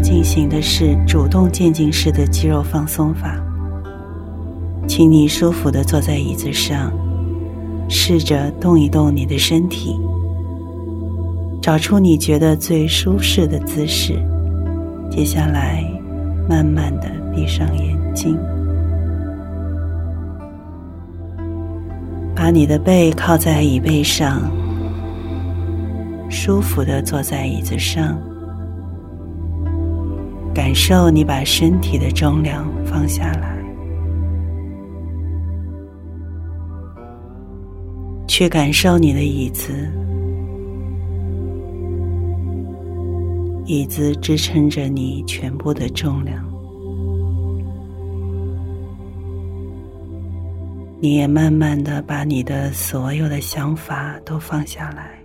进行的是主动渐进式的肌肉放松法。请你舒服的坐在椅子上，试着动一动你的身体，找出你觉得最舒适的姿势。接下来，慢慢的闭上眼睛，把你的背靠在椅背上，舒服的坐在椅子上。感受你把身体的重量放下来，去感受你的椅子，椅子支撑着你全部的重量。你也慢慢的把你的所有的想法都放下来，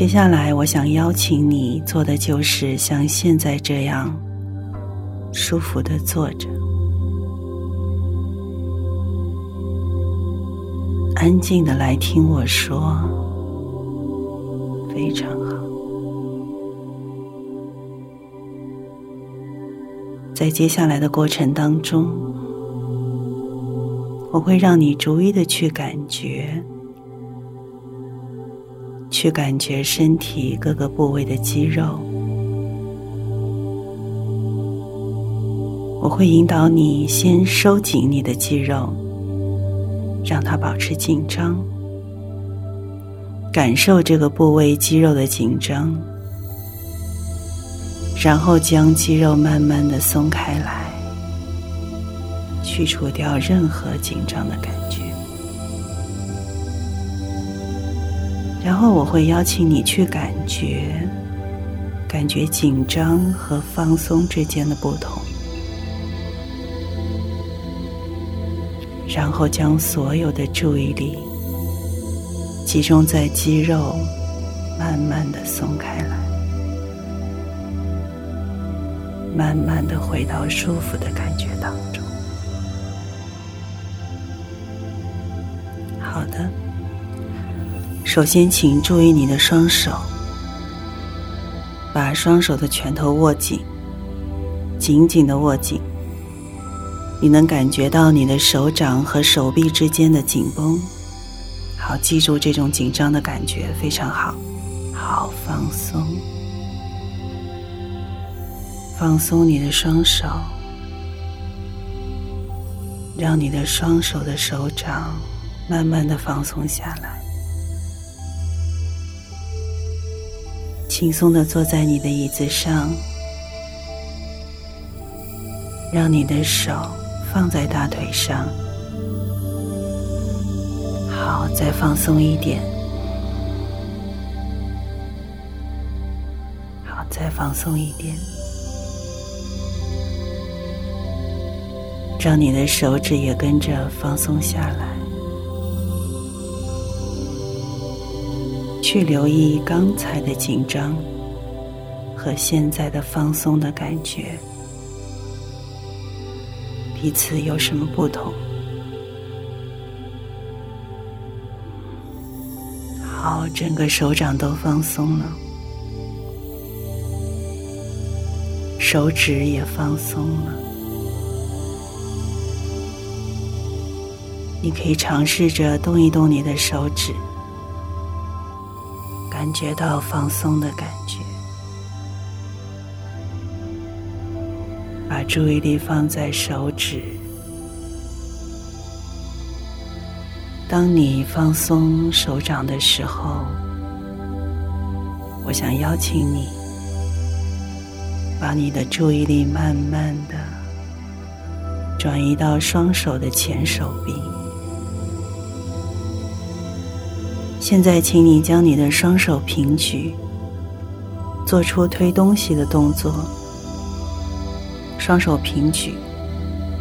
接下来，我想邀请你做的就是像现在这样舒服的坐着，安静的来听我说，非常好。在接下来的过程当中，我会让你逐一的去感觉。去感觉身体各个部位的肌肉，我会引导你先收紧你的肌肉，让它保持紧张，感受这个部位肌肉的紧张，然后将肌肉慢慢的松开来，去除掉任何紧张的感觉。然后我会邀请你去感觉，感觉紧张和放松之间的不同，然后将所有的注意力集中在肌肉，慢慢的松开来，慢慢的回到舒服的感觉当中。好的。首先，请注意你的双手，把双手的拳头握紧，紧紧的握紧。你能感觉到你的手掌和手臂之间的紧绷。好，记住这种紧张的感觉，非常好。好，放松，放松你的双手，让你的双手的手掌慢慢的放松下来。轻松的坐在你的椅子上，让你的手放在大腿上。好，再放松一点。好，再放松一点。让你的手指也跟着放松下来。去留意刚才的紧张和现在的放松的感觉，彼此有什么不同？好，整个手掌都放松了，手指也放松了。你可以尝试着动一动你的手指。感觉到放松的感觉，把注意力放在手指。当你放松手掌的时候，我想邀请你，把你的注意力慢慢的转移到双手的前手臂。现在，请你将你的双手平举，做出推东西的动作。双手平举，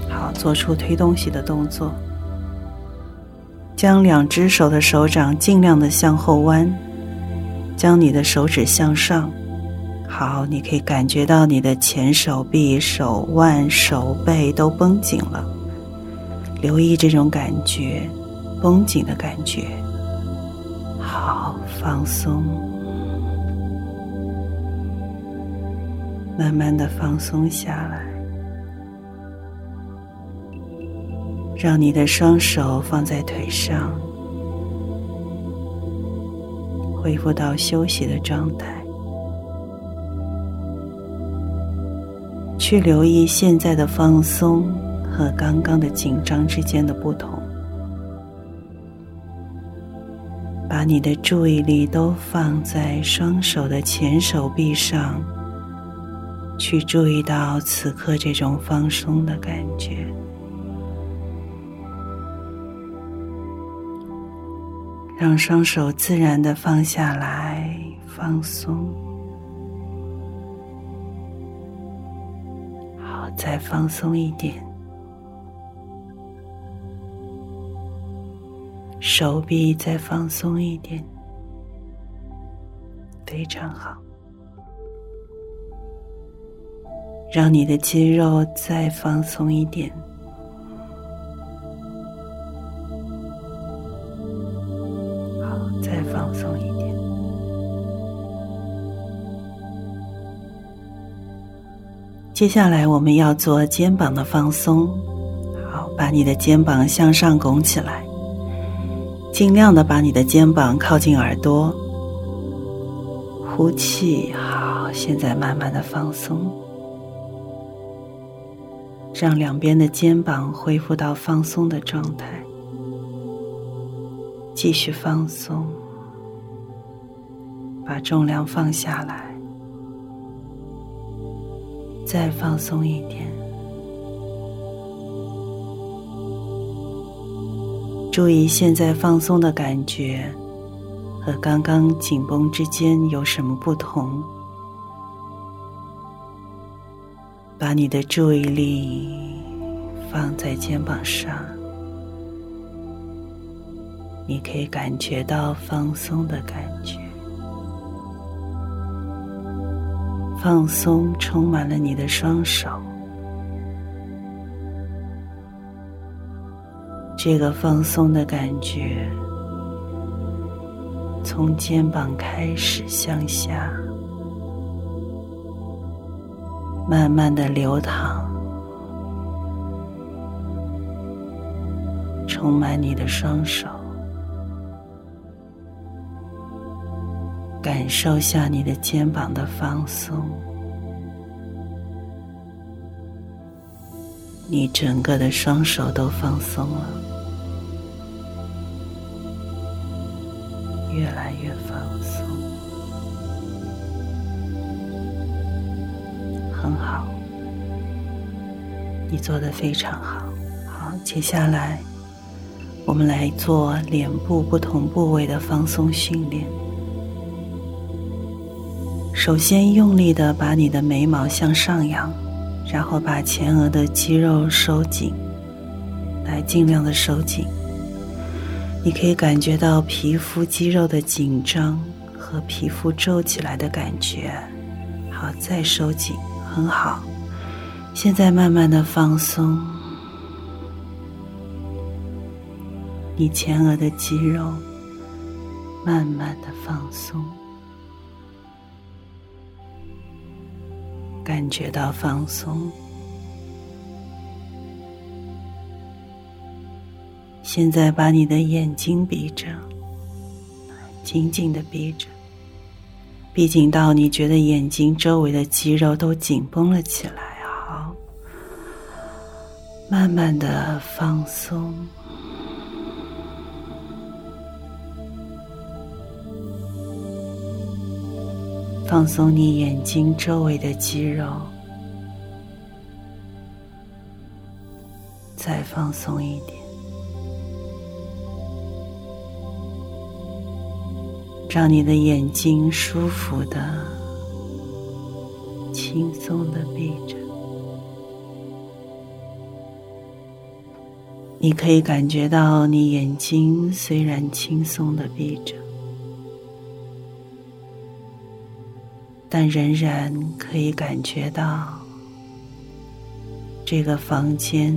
好，做出推东西的动作。将两只手的手掌尽量的向后弯，将你的手指向上。好，你可以感觉到你的前手臂、手腕、手背都绷紧了。留意这种感觉，绷紧的感觉。好，放松，慢慢的放松下来，让你的双手放在腿上，恢复到休息的状态。去留意现在的放松和刚刚的紧张之间的不同，把你的注意力都放在双手的前手臂上，去注意到此刻这种放松的感觉，让双手自然的放下来，放松。好再放松一点，手臂再放松一点，非常好。让你的肌肉再放松一点，好，再放松一点。接下来我们要做肩膀的放松，好，把你的肩膀向上拱起来，尽量的把你的肩膀靠近耳朵，呼气，好，现在慢慢的放松，让两边的肩膀恢复到放松的状态，继续放松，把重量放下来。再放松一点，注意现在放松的感觉和刚刚紧绷之间有什么不同。把你的注意力放在肩膀上，你可以感觉到放松的感觉。放松充满了你的双手，这个放松的感觉从肩膀开始向下，慢慢的流淌，充满你的双手。感受下你的肩膀的放松，你整个的双手都放松了，越来越放松，很好，你做的非常好。好，接下来我们来做脸部不同部位的放松训练。首先，用力的把你的眉毛向上扬，然后把前额的肌肉收紧，来尽量的收紧。你可以感觉到皮肤肌肉的紧张和皮肤皱起来的感觉。好，再收紧，很好。现在慢慢的放松，你前额的肌肉慢慢的放松。感觉到放松。现在把你的眼睛闭着，紧紧的闭着，闭紧到你觉得眼睛周围的肌肉都紧绷了起来。好，慢慢的放松。放松你眼睛周围的肌肉，再放松一点，让你的眼睛舒服的、轻松的闭着。你可以感觉到，你眼睛虽然轻松的闭着。但仍然可以感觉到这个房间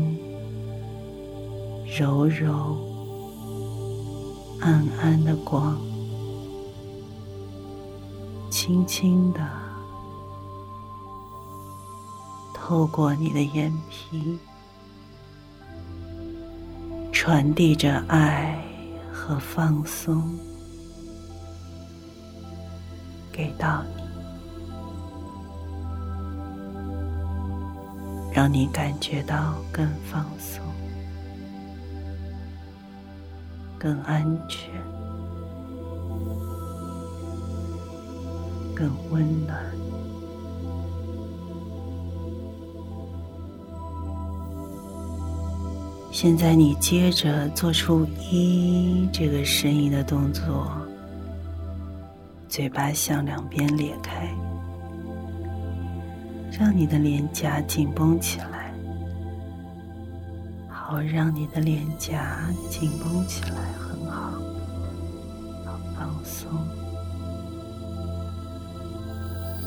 柔柔、暗暗的光，轻轻的透过你的眼皮，传递着爱和放松给到你。让你感觉到更放松、更安全、更温暖。现在，你接着做出“一”这个声音的动作，嘴巴向两边裂开。让你的脸颊紧绷起来，好，让你的脸颊紧绷起来，很好，好放松，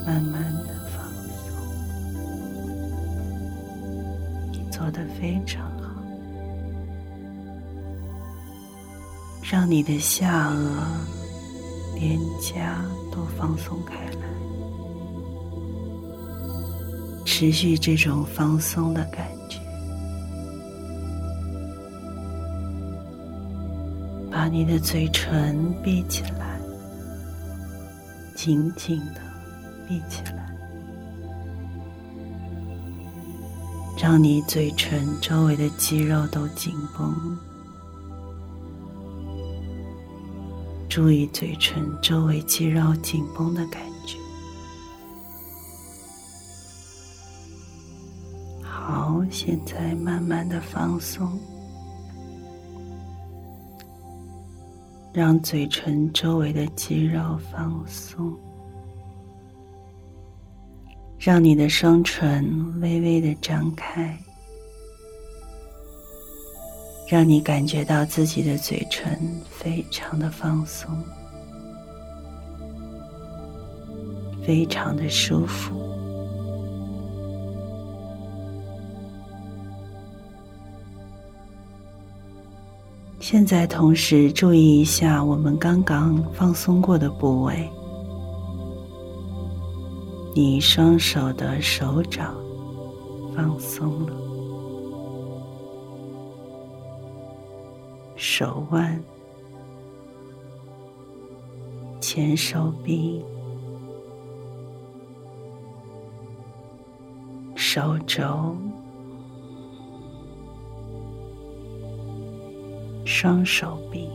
慢慢的放松，你做的非常好，让你的下颚、脸颊都放松开来。持续这种放松的感觉，把你的嘴唇闭起来，紧紧的闭起来，让你嘴唇周围的肌肉都紧绷。注意嘴唇周围肌肉紧绷的感觉。现在慢慢的放松，让嘴唇周围的肌肉放松，让你的双唇微微的张开，让你感觉到自己的嘴唇非常的放松，非常的舒服。现在，同时注意一下我们刚刚放松过的部位，你双手的手掌放松了，手腕、前手臂、手肘。双手臂、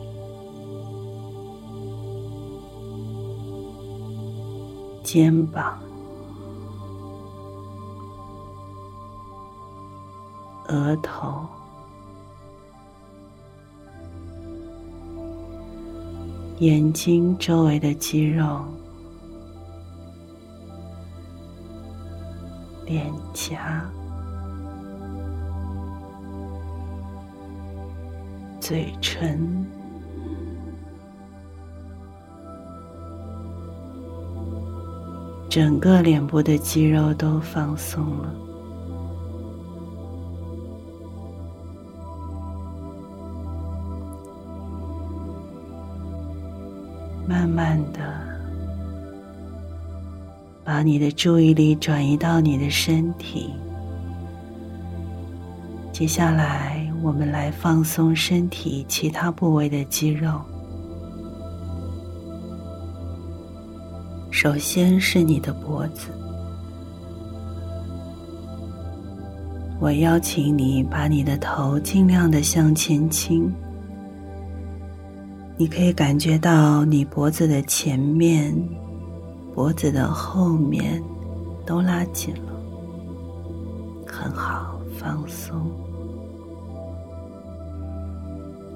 肩膀、额头、眼睛周围的肌肉、脸颊。嘴唇，整个脸部的肌肉都放松了，慢慢的把你的注意力转移到你的身体，接下来。我们来放松身体其他部位的肌肉。首先是你的脖子，我邀请你把你的头尽量的向前倾，你可以感觉到你脖子的前面、脖子的后面都拉紧了，很好，放松。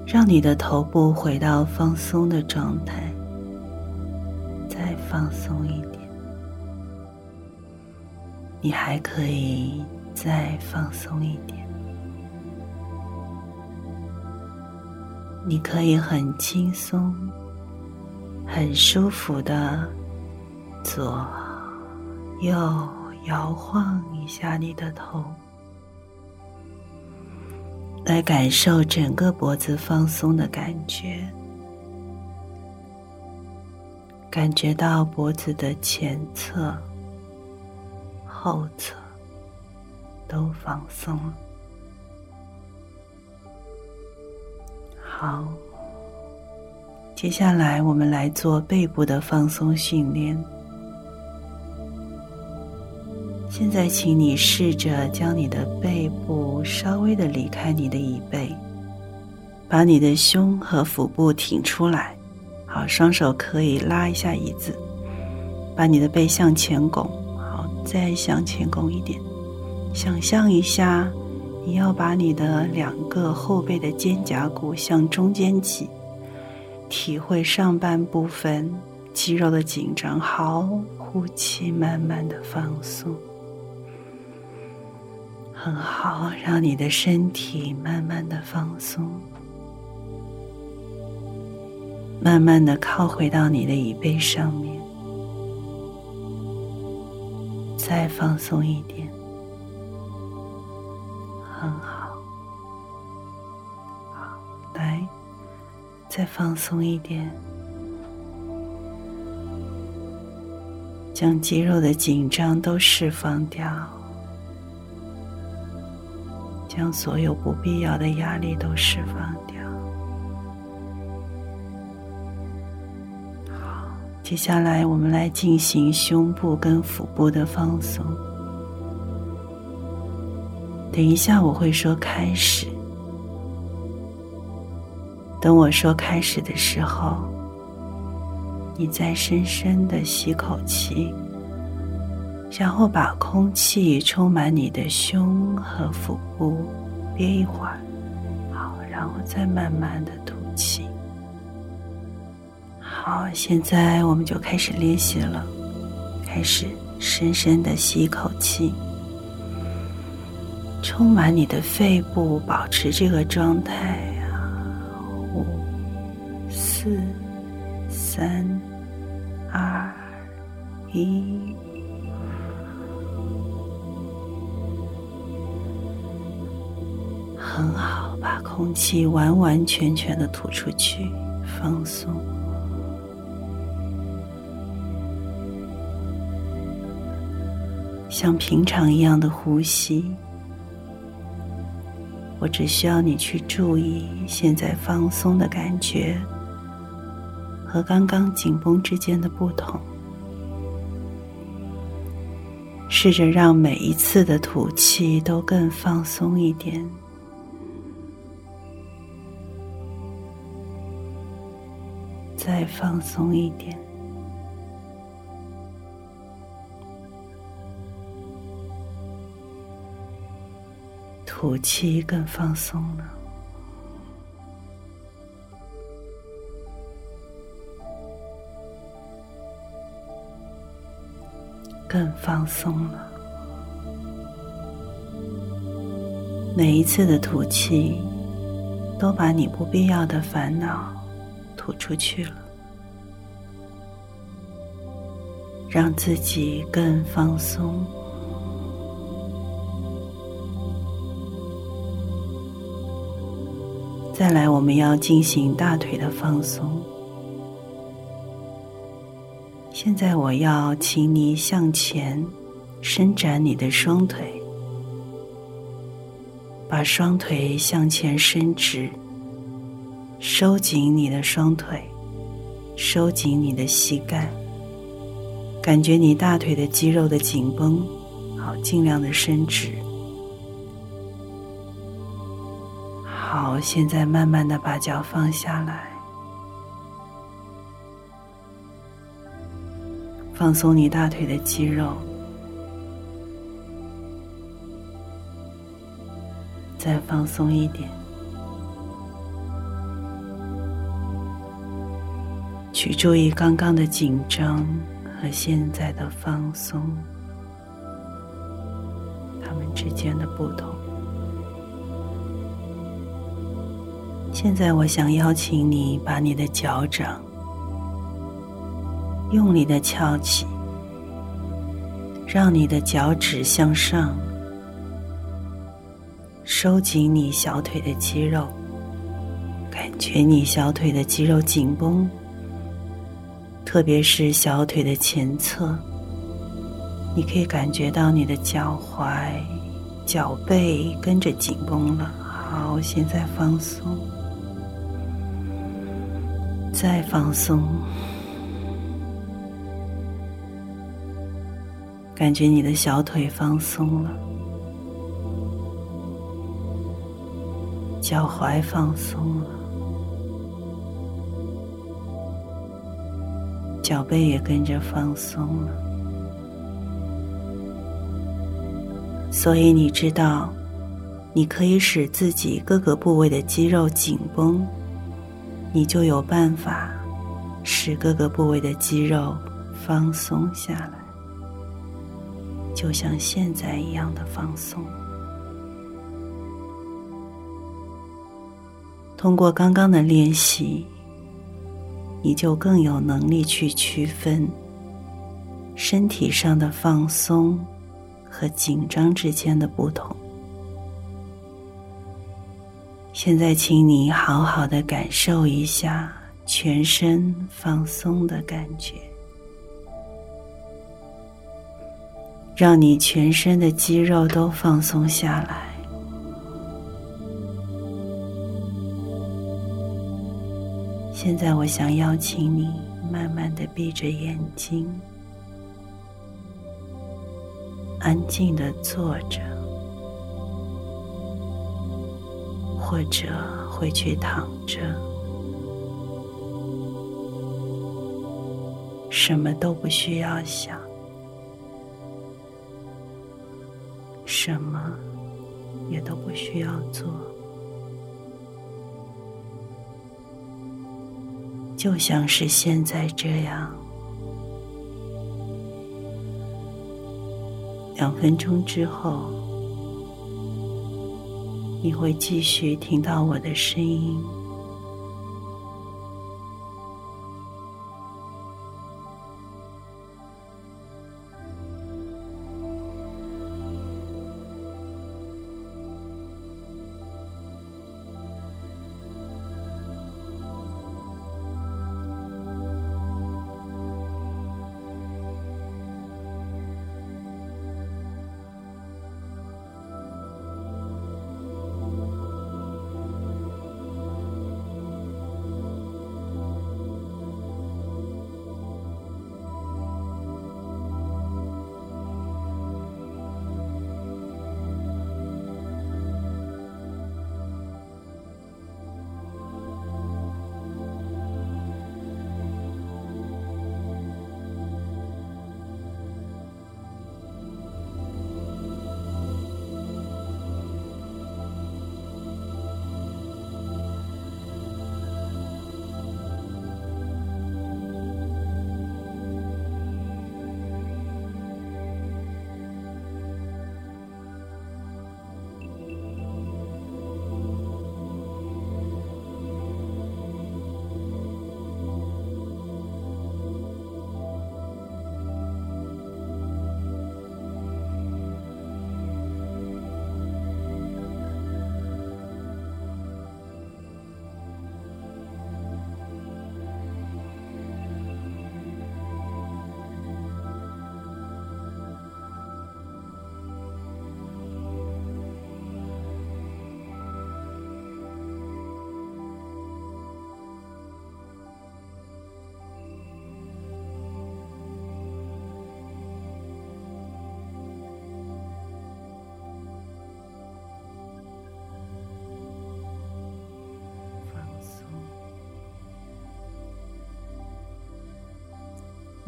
让你的头部回到放松的状态，再放松一点。你还可以再放松一点。你可以很轻松、很舒服的左右摇晃一下你的头。来感受整个脖子放松的感觉，感觉到脖子的前侧、后侧都放松了。好，接下来我们来做背部的放松训练。现在，请你试着将你的背部稍微的离开你的椅背，把你的胸和腹部挺出来。好，双手可以拉一下椅子，把你的背向前拱。好，再向前拱一点。想象一下，你要把你的两个后背的肩胛骨向中间挤，体会上半部分肌肉的紧张。好，呼气，慢慢的放松。很好，让你的身体慢慢的放松，慢慢的靠回到你的椅背上面，再放松一点，很好，好，来，再放松一点，将肌肉的紧张都释放掉。将所有不必要的压力都释放掉。好，接下来我们来进行胸部跟腹部的放松。等一下我会说开始，等我说开始的时候，你再深深的吸口气。然后把空气充满你的胸和腹部，憋一会儿，好，然后再慢慢的吐气。好，现在我们就开始练习了。开始深深的吸一口气，充满你的肺部，保持这个状态啊！五、四、三、二、一。空气完完全全的吐出去，放松，像平常一样的呼吸。我只需要你去注意现在放松的感觉和刚刚紧绷之间的不同，试着让每一次的吐气都更放松一点。再放松一点，吐气更放松了，更放松了。每一次的吐气，都把你不必要的烦恼。吐出去了，让自己更放松。再来，我们要进行大腿的放松。现在，我要请你向前伸展你的双腿，把双腿向前伸直。收紧你的双腿，收紧你的膝盖，感觉你大腿的肌肉的紧绷，好，尽量的伸直。好，现在慢慢的把脚放下来，放松你大腿的肌肉，再放松一点。去注意刚刚的紧张和现在的放松，它们之间的不同。现在，我想邀请你把你的脚掌用力的翘起，让你的脚趾向上，收紧你小腿的肌肉，感觉你小腿的肌肉紧绷，特别是小腿的前侧。你可以感觉到你的脚踝、脚背跟着紧绷了。好，现在放松，再放松，感觉你的小腿放松了。脚踝放松了，脚背也跟着放松了。所以你知道，你可以使自己各个部位的肌肉紧绷，你就有办法使各个部位的肌肉放松下来，就像现在一样的放松。通过刚刚的练习，你就更有能力去区分身体上的放松和紧张之间的不同。现在，请你好好的感受一下全身放松的感觉，让你全身的肌肉都放松下来。现在，我想邀请你慢慢的闭着眼睛，安静的坐着，或者回去躺着，什么都不需要想，什么也都不需要做。就像是现在这样，两分钟之后，你会继续听到我的声音。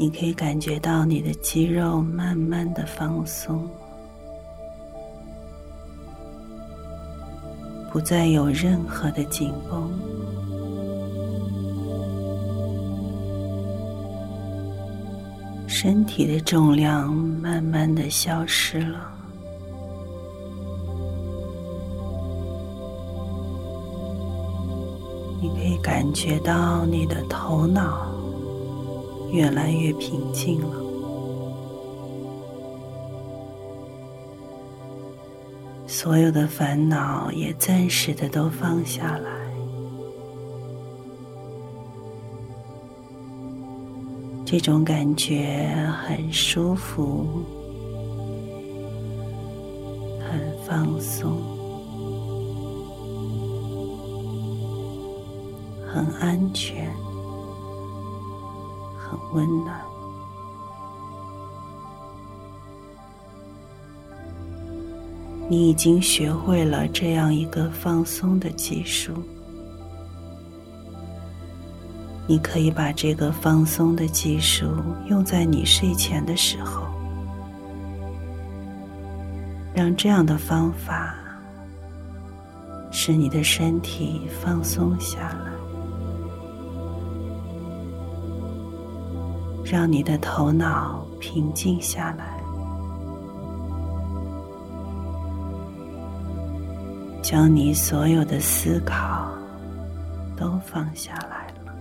你可以感觉到你的肌肉慢慢的放松，不再有任何的紧绷，身体的重量慢慢的消失了，你可以感觉到你的头脑。越来越平静了，所有的烦恼也暂时的都放下来。这种感觉很舒服，很放松，很安全，很温暖。你已经学会了这样一个放松的技术。你可以把这个放松的技术用在你睡前的时候，让这样的方法使你的身体放松下来，让你的头脑平静下来，将你所有的思考都放下来了。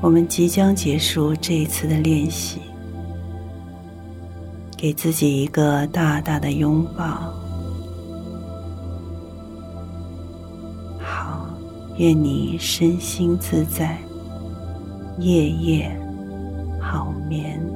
我们即将结束这一次的练习，给自己一个大大的拥抱。好，愿你身心自在，夜夜好眠。